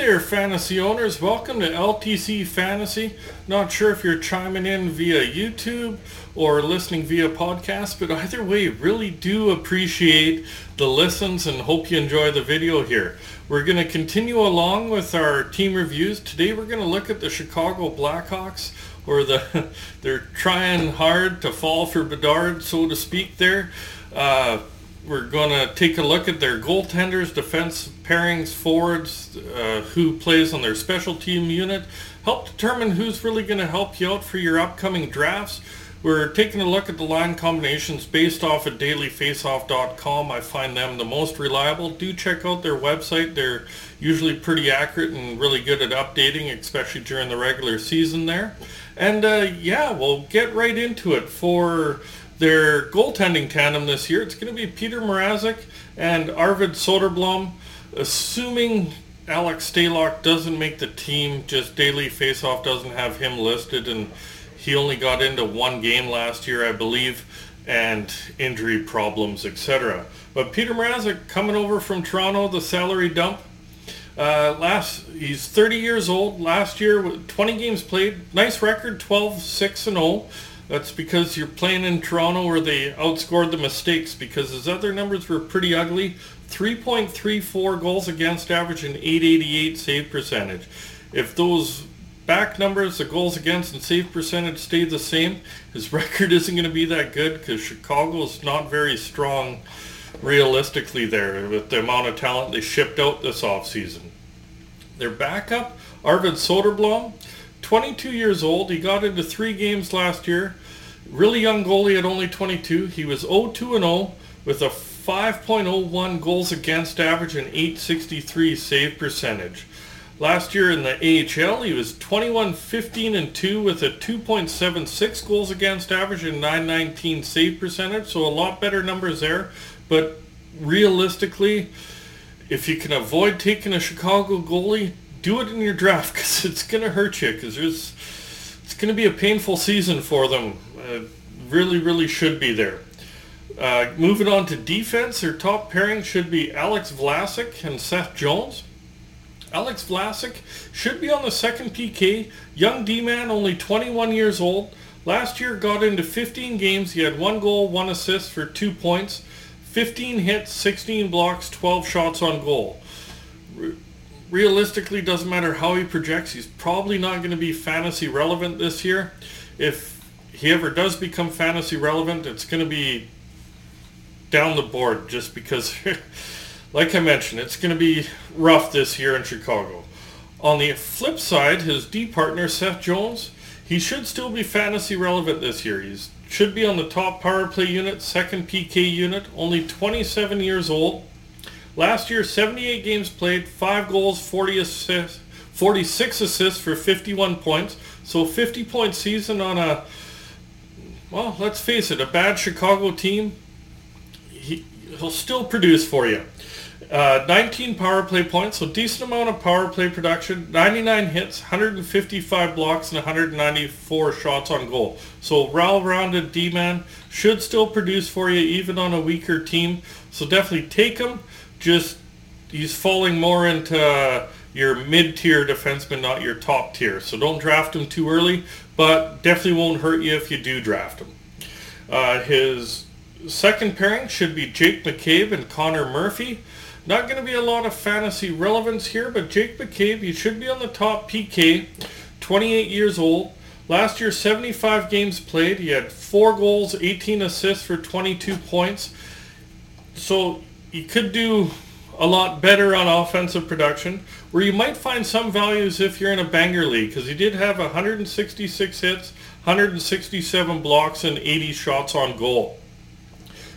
there, fantasy owners. Welcome to LTC Fantasy. Not sure if you're chiming in via YouTube or listening via podcast, but either way, really do appreciate the listens and hope you enjoy the video here. We're going to continue along with our team reviews. Today we're going to look at the Chicago Blackhawks, or the they're trying hard to fall for Bedard, so to speak. There. Uh, we're going to take a look at their goaltenders, defense pairings, forwards, uh, who plays on their special team unit, help determine who's really going to help you out for your upcoming drafts. We're taking a look at the line combinations based off of dailyfaceoff.com. I find them the most reliable. Do check out their website. They're usually pretty accurate and really good at updating, especially during the regular season there. And uh, yeah, we'll get right into it for their goaltending tandem this year, it's going to be Petr Mrazek and Arvid Soderblom. Assuming Alex Stalock doesn't make the team, just daily faceoff doesn't have him listed, and he only got into one game last year, I believe, and injury problems, etc. But Petr Mrazek coming over from Toronto, the salary dump. Uh, last he's 30 years old. Last year, 20 games played, nice record, 12 6 and 0. That's because you're playing in Toronto where they outscored the mistakes because his other numbers were pretty ugly. 3.34 goals against average and 888 save percentage. If those back numbers, the goals against and save percentage stay the same, his record isn't going to be that good because Chicago is not very strong realistically there with the amount of talent they shipped out this offseason. Their backup, Arvid Soderblom, 22 years old. He got into three games last year. Really young goalie at only 22. He was 0-2 and 0 with a 5.01 goals against average and 863 save percentage. Last year in the AHL, he was 21 15 and 2 with a 2.76 goals against average and 919 save percentage, so a lot better numbers there. But realistically, if you can avoid taking a Chicago goalie, do it in your draft because it's going to hurt you because it's going to be a painful season for them. Uh, really, really should be there. Uh, moving on to defense, their top pairing should be Alex Vlasic and Seth Jones. Alex Vlasic should be on the second PK. Young D-man, only 21 years old. Last year got into 15 games. He had one goal, one assist for two points. 15 hits, 16 blocks, 12 shots on goal realistically, doesn't matter how he projects, he's probably not going to be fantasy relevant this year. If he ever does become fantasy relevant, it's going to be down the board just because, like I mentioned, it's going to be rough this year in Chicago. On the flip side, his D partner, Seth Jones, he should still be fantasy relevant this year. He should be on the top power play unit, second PK unit, only 27 years old. Last year, 78 games played, 5 goals, 40 assists, 46 assists for 51 points. So 50 point season on a, well, let's face it, a bad Chicago team. He, he'll still produce for you. Uh, 19 power play points, so decent amount of power play production. 99 hits, 155 blocks, and 194 shots on goal. So well-rounded D-man should still produce for you even on a weaker team. So definitely take him just he's falling more into your mid-tier defenseman, not your top tier. So don't draft him too early, but definitely won't hurt you if you do draft him. Uh, his second pairing should be Jake McCabe and Connor Murphy. Not going to be a lot of fantasy relevance here, but Jake McCabe, he should be on the top PK, 28 years old. Last year, 75 games played. He had 4 goals, 18 assists for 22 points. So you could do a lot better on offensive production, where you might find some values if you're in a banger league, because he did have 166 hits, 167 blocks, and 80 shots on goal.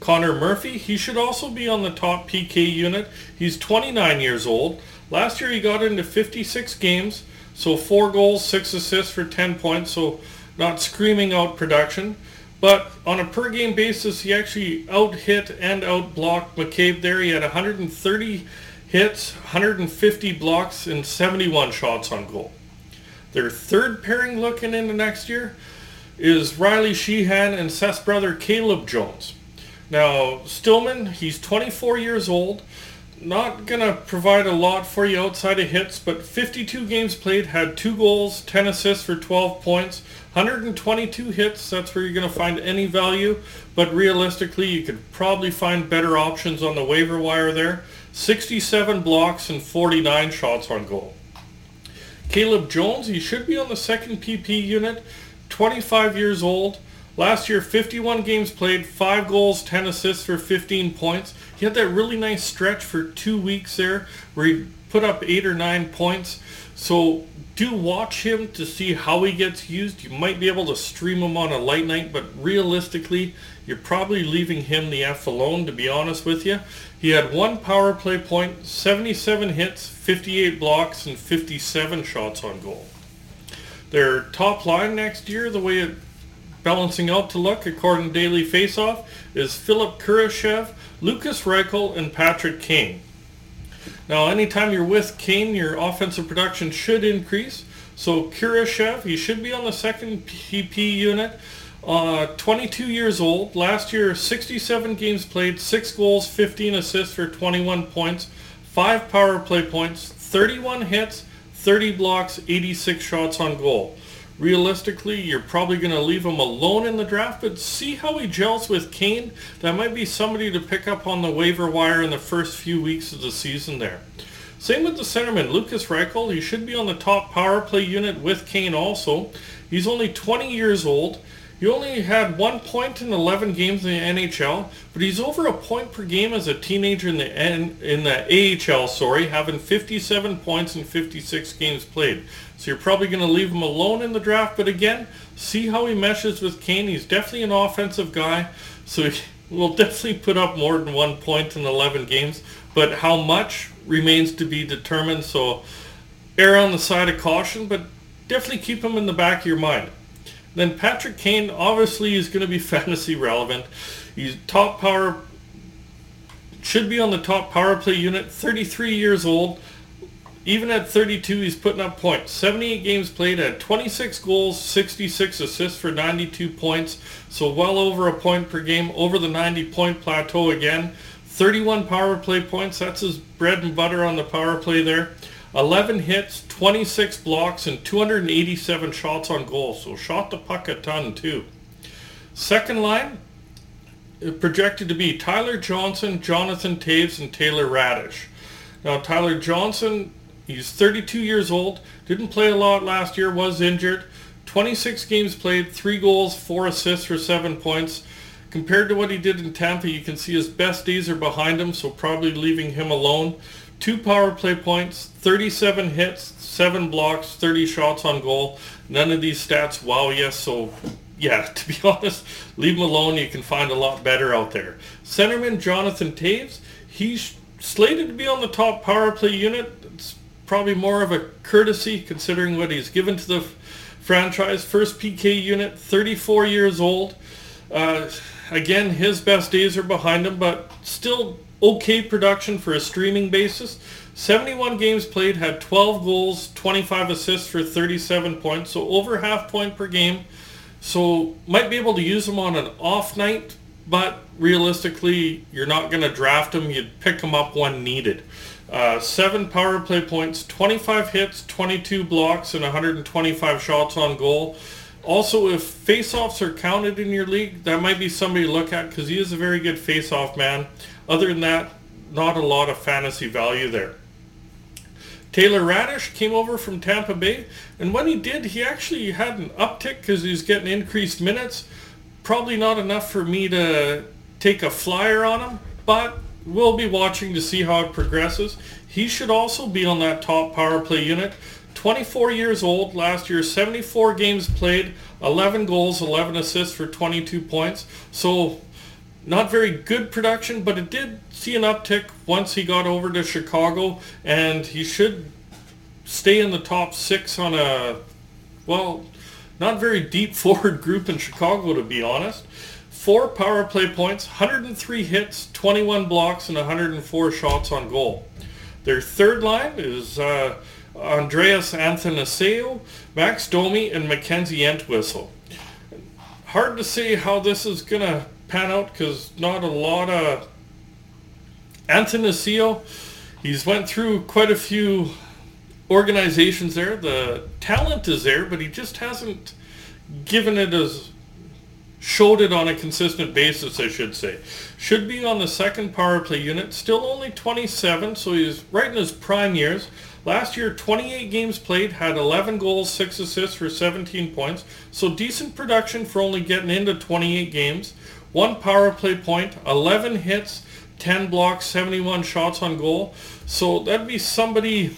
Connor Murphy, he should also be on the top PK unit. He's 29 years old. Last year he got into 56 games, so 4 goals, 6 assists for 10 points, so not screaming out production. But on a per game basis, he actually out hit and out blocked McCabe there. He had 130 hits, 150 blocks, and 71 shots on goal. Their third pairing looking into next year is Riley Sheahan and Seth's brother Caleb Jones. Now, Stillman, he's 24 years old. not going to provide a lot for you outside of hits, but 52 games played, had two goals, 10 assists for 12 points, 122 hits. That's where you're going to find any value, but realistically, you could probably find better options on the waiver wire there. 67 blocks and 49 shots on goal. Caleb Jones, he should be on the second PP unit, 25 years old. Last year, 51 games played, 5 goals, 10 assists for 15 points. He had that really nice stretch for two weeks there where he put up 8 or 9 points. So do watch him to see how he gets used. You might be able to stream him on a light night, but realistically, you're probably leaving him the F alone, to be honest with you. He had one power play point, 77 hits, 58 blocks, and 57 shots on goal. Their top line next year, the way it balancing out to look, according to Daily Faceoff, is Philipp Kurashev, Lukas Reichel, and Patrick Kane. Now, anytime you're with Kane, your offensive production should increase. So Kurashev, he should be on the second PP unit. Uh, 22 years old. Last year, 67 games played, 6 goals, 15 assists for 21 points, 5 power play points, 31 hits, 30 blocks, 86 shots on goal realistically, you're probably going to leave him alone in the draft, but see how he gels with Kane. That might be somebody to pick up on the waiver wire in the first few weeks of the season there. Same with the centerman, Lukas Reichel. He should be on the top power play unit with Kane also. He's only 20 years old. He only had one point in 11 games in the NHL, but he's over a point per game as a teenager in the N, in the AHL, sorry, having 57 points in 56 games played. So you're probably going to leave him alone in the draft, but again, see how he meshes with Kane. He's definitely an offensive guy, so he will definitely put up more than one point in 11 games, but how much remains to be determined. So err on the side of caution, but definitely keep him in the back of your mind. Then Patrick Kane obviously is going to be fantasy relevant. He's top power, should be on the top power play unit, 33 years old. Even at 32, he's putting up points. 78 games played, had 26 goals, 66 assists for 92 points. So well over a point per game, over the 90 point plateau again. 31 power play points, that's his bread and butter on the power play there. 11 hits, 26 blocks, and 287 shots on goal. So shot the puck a ton too. Second line, uh, projected to be Tyler Johnson, Jonathan Toews, and Taylor Raddysh. Now Tyler Johnson, he's 32 years old, didn't play a lot last year, was injured. 26 games played, 3 goals, 4 assists for 7 points. Compared to what he did in Tampa, you can see his best days are behind him, so probably leaving him alone two power play points, 37 hits, seven blocks, 30 shots on goal. None of these stats wow yes, so yeah, to be honest, leave him alone. You can find a lot better out there. Centerman Jonathan Toews, he's slated to be on the top power play unit. It's probably more of a courtesy considering what he's given to the franchise. First PK unit, 34 years old. Uh, again, his best days are behind him, but still okay production for a streaming basis. 71 games played, had 12 goals, 25 assists for 37 points, so over half point per game. So might be able to use him on an off night, but realistically, you're not going to draft him. You'd pick him up when needed. Uh, seven power play points, 25 hits, 22 blocks, and 125 shots on goal. Also, if face-offs are counted in your league, that might be somebody to look at because he is a very good face-off man. Other than that, not a lot of fantasy value there. Taylor Raddysh came over from Tampa Bay, and when he did, he actually had an uptick because he was getting increased minutes. Probably not enough for me to take a flyer on him, but we'll be watching to see how it progresses. He should also be on that top power play unit. 24 years old, last year 74 games played, 11 goals, 11 assists for 22 points. So not very good production, but it did see an uptick once he got over to Chicago, and he should stay in the top six on a, well, not very deep forward group in Chicago, to be honest. Four power play points, 103 hits, 21 blocks, and 104 shots on goal. Their third line is uh, Andreas Athanasiou, Max Domi, and Mackenzie Entwistle. Hard to see how this is going to pan out because not a lot of Athanasiou. he's went through quite a few organizations there. The talent is there, but he just hasn't given it as showed it on a consistent basis, I should say. Should be on the second power play unit. Still only 27, so he's right in his prime years. Last year, 28 games played, had 11 goals, 6 assists for 17 points. So decent production for only getting into 28 games. One power play point, 11 hits, 10 blocks, 71 shots on goal. So that'd be somebody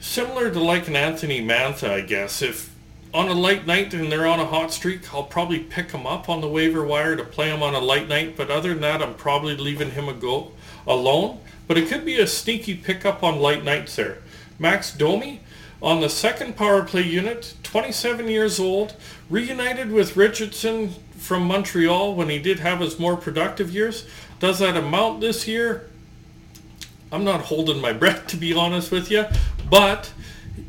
similar to like an Anthony Mantha, I guess. If on a light night and they're on a hot streak, I'll probably pick them up on the waiver wire to play him on a light night. But other than that, I'm probably leaving him a go alone. But it could be a sneaky pickup on light nights there. Max Domi on the second power play unit, 27 years old, reunited with Richardson from Montreal when he did have his more productive years. Does that amount this year? I'm not holding my breath to be honest with you, but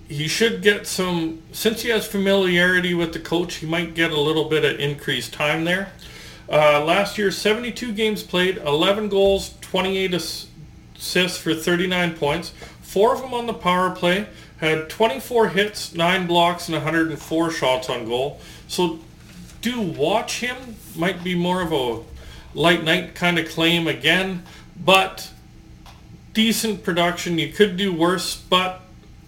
he should get some, since he has familiarity with the coach, he might get a little bit of increased time there. Uh, last year, 72 games played, 11 goals, 28 assists for 39 points, four of them on the power play, had 24 hits, 9 blocks, and 104 shots on goal. So do watch him. Might be more of a light night kind of claim again, but decent production. You could do worse, but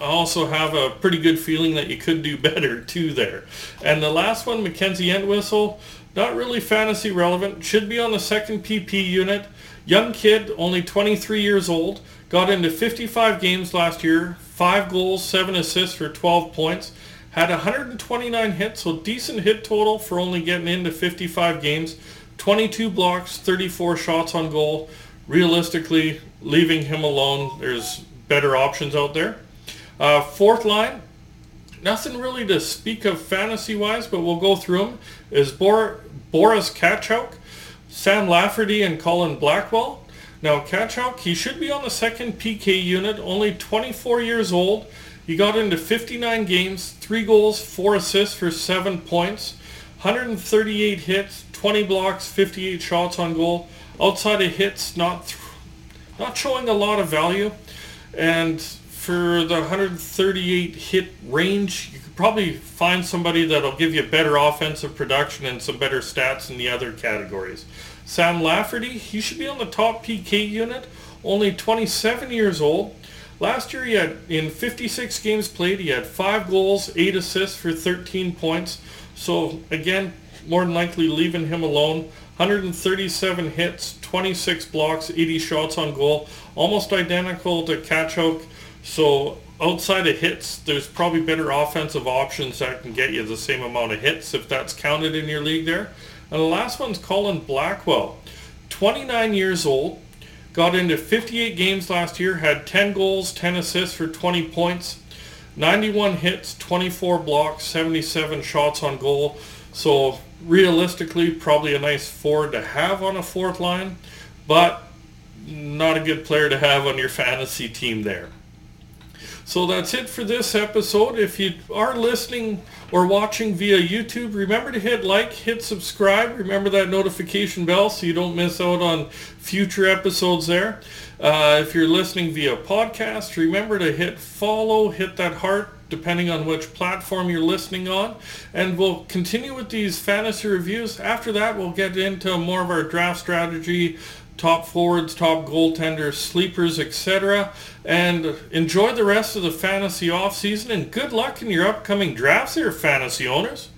also have a pretty good feeling that you could do better too there. And the last one, Mackenzie Entwistle, not really fantasy relevant. Should be on the second PP unit. Young kid, only 23 years old. Got into 55 games last year. 5 goals, 7 assists for 12 points. Had 129 hits, so decent hit total for only getting into 55 games. 22 blocks, 34 shots on goal. Realistically, leaving him alone, there's better options out there. Uh, fourth line, nothing really to speak of fantasy-wise, but we'll go through them, is Bor- Boris Katchouk, Sam Lafferty, and Colin Blackwell. Now, Katchouk, he should be on the second PK unit, only 24 years old. He got into 59 games, 3 goals, 4 assists for 7 points, 138 hits, 20 blocks, 58 shots on goal. Outside of hits, not th- not showing a lot of value. And for the 138 hit range, you could probably find somebody that'll give you better offensive production and some better stats in the other categories. Sam Lafferty, he should be on the top PK unit, only 27 years old. Last year, he had in 56 games played, he had five goals, eight assists for 13 points. So again, more than likely leaving him alone. 137 hits, 26 blocks, 80 shots on goal, almost identical to Katchouk. So outside of hits, there's probably better offensive options that can get you the same amount of hits if that's counted in your league there. And the last one's Colin Blackwell, 29 years old, got into 58 games last year, had 10 goals, 10 assists for 20 points, 91 hits, 24 blocks, 77 shots on goal. So realistically, probably a nice forward to have on a fourth line, but not a good player to have on your fantasy team there. So that's it for this episode. If you are listening or watching via YouTube, remember to hit like, hit subscribe. Remember that notification bell so you don't miss out on future episodes there. Uh, if you're listening via podcast, remember to hit follow, hit that heart, depending on which platform you're listening on. And we'll continue with these fantasy reviews. After that, we'll get into more of our draft strategy, top forwards, top goaltenders, sleepers, etc. And enjoy the rest of the fantasy off season and good luck in your upcoming drafts here, fantasy owners.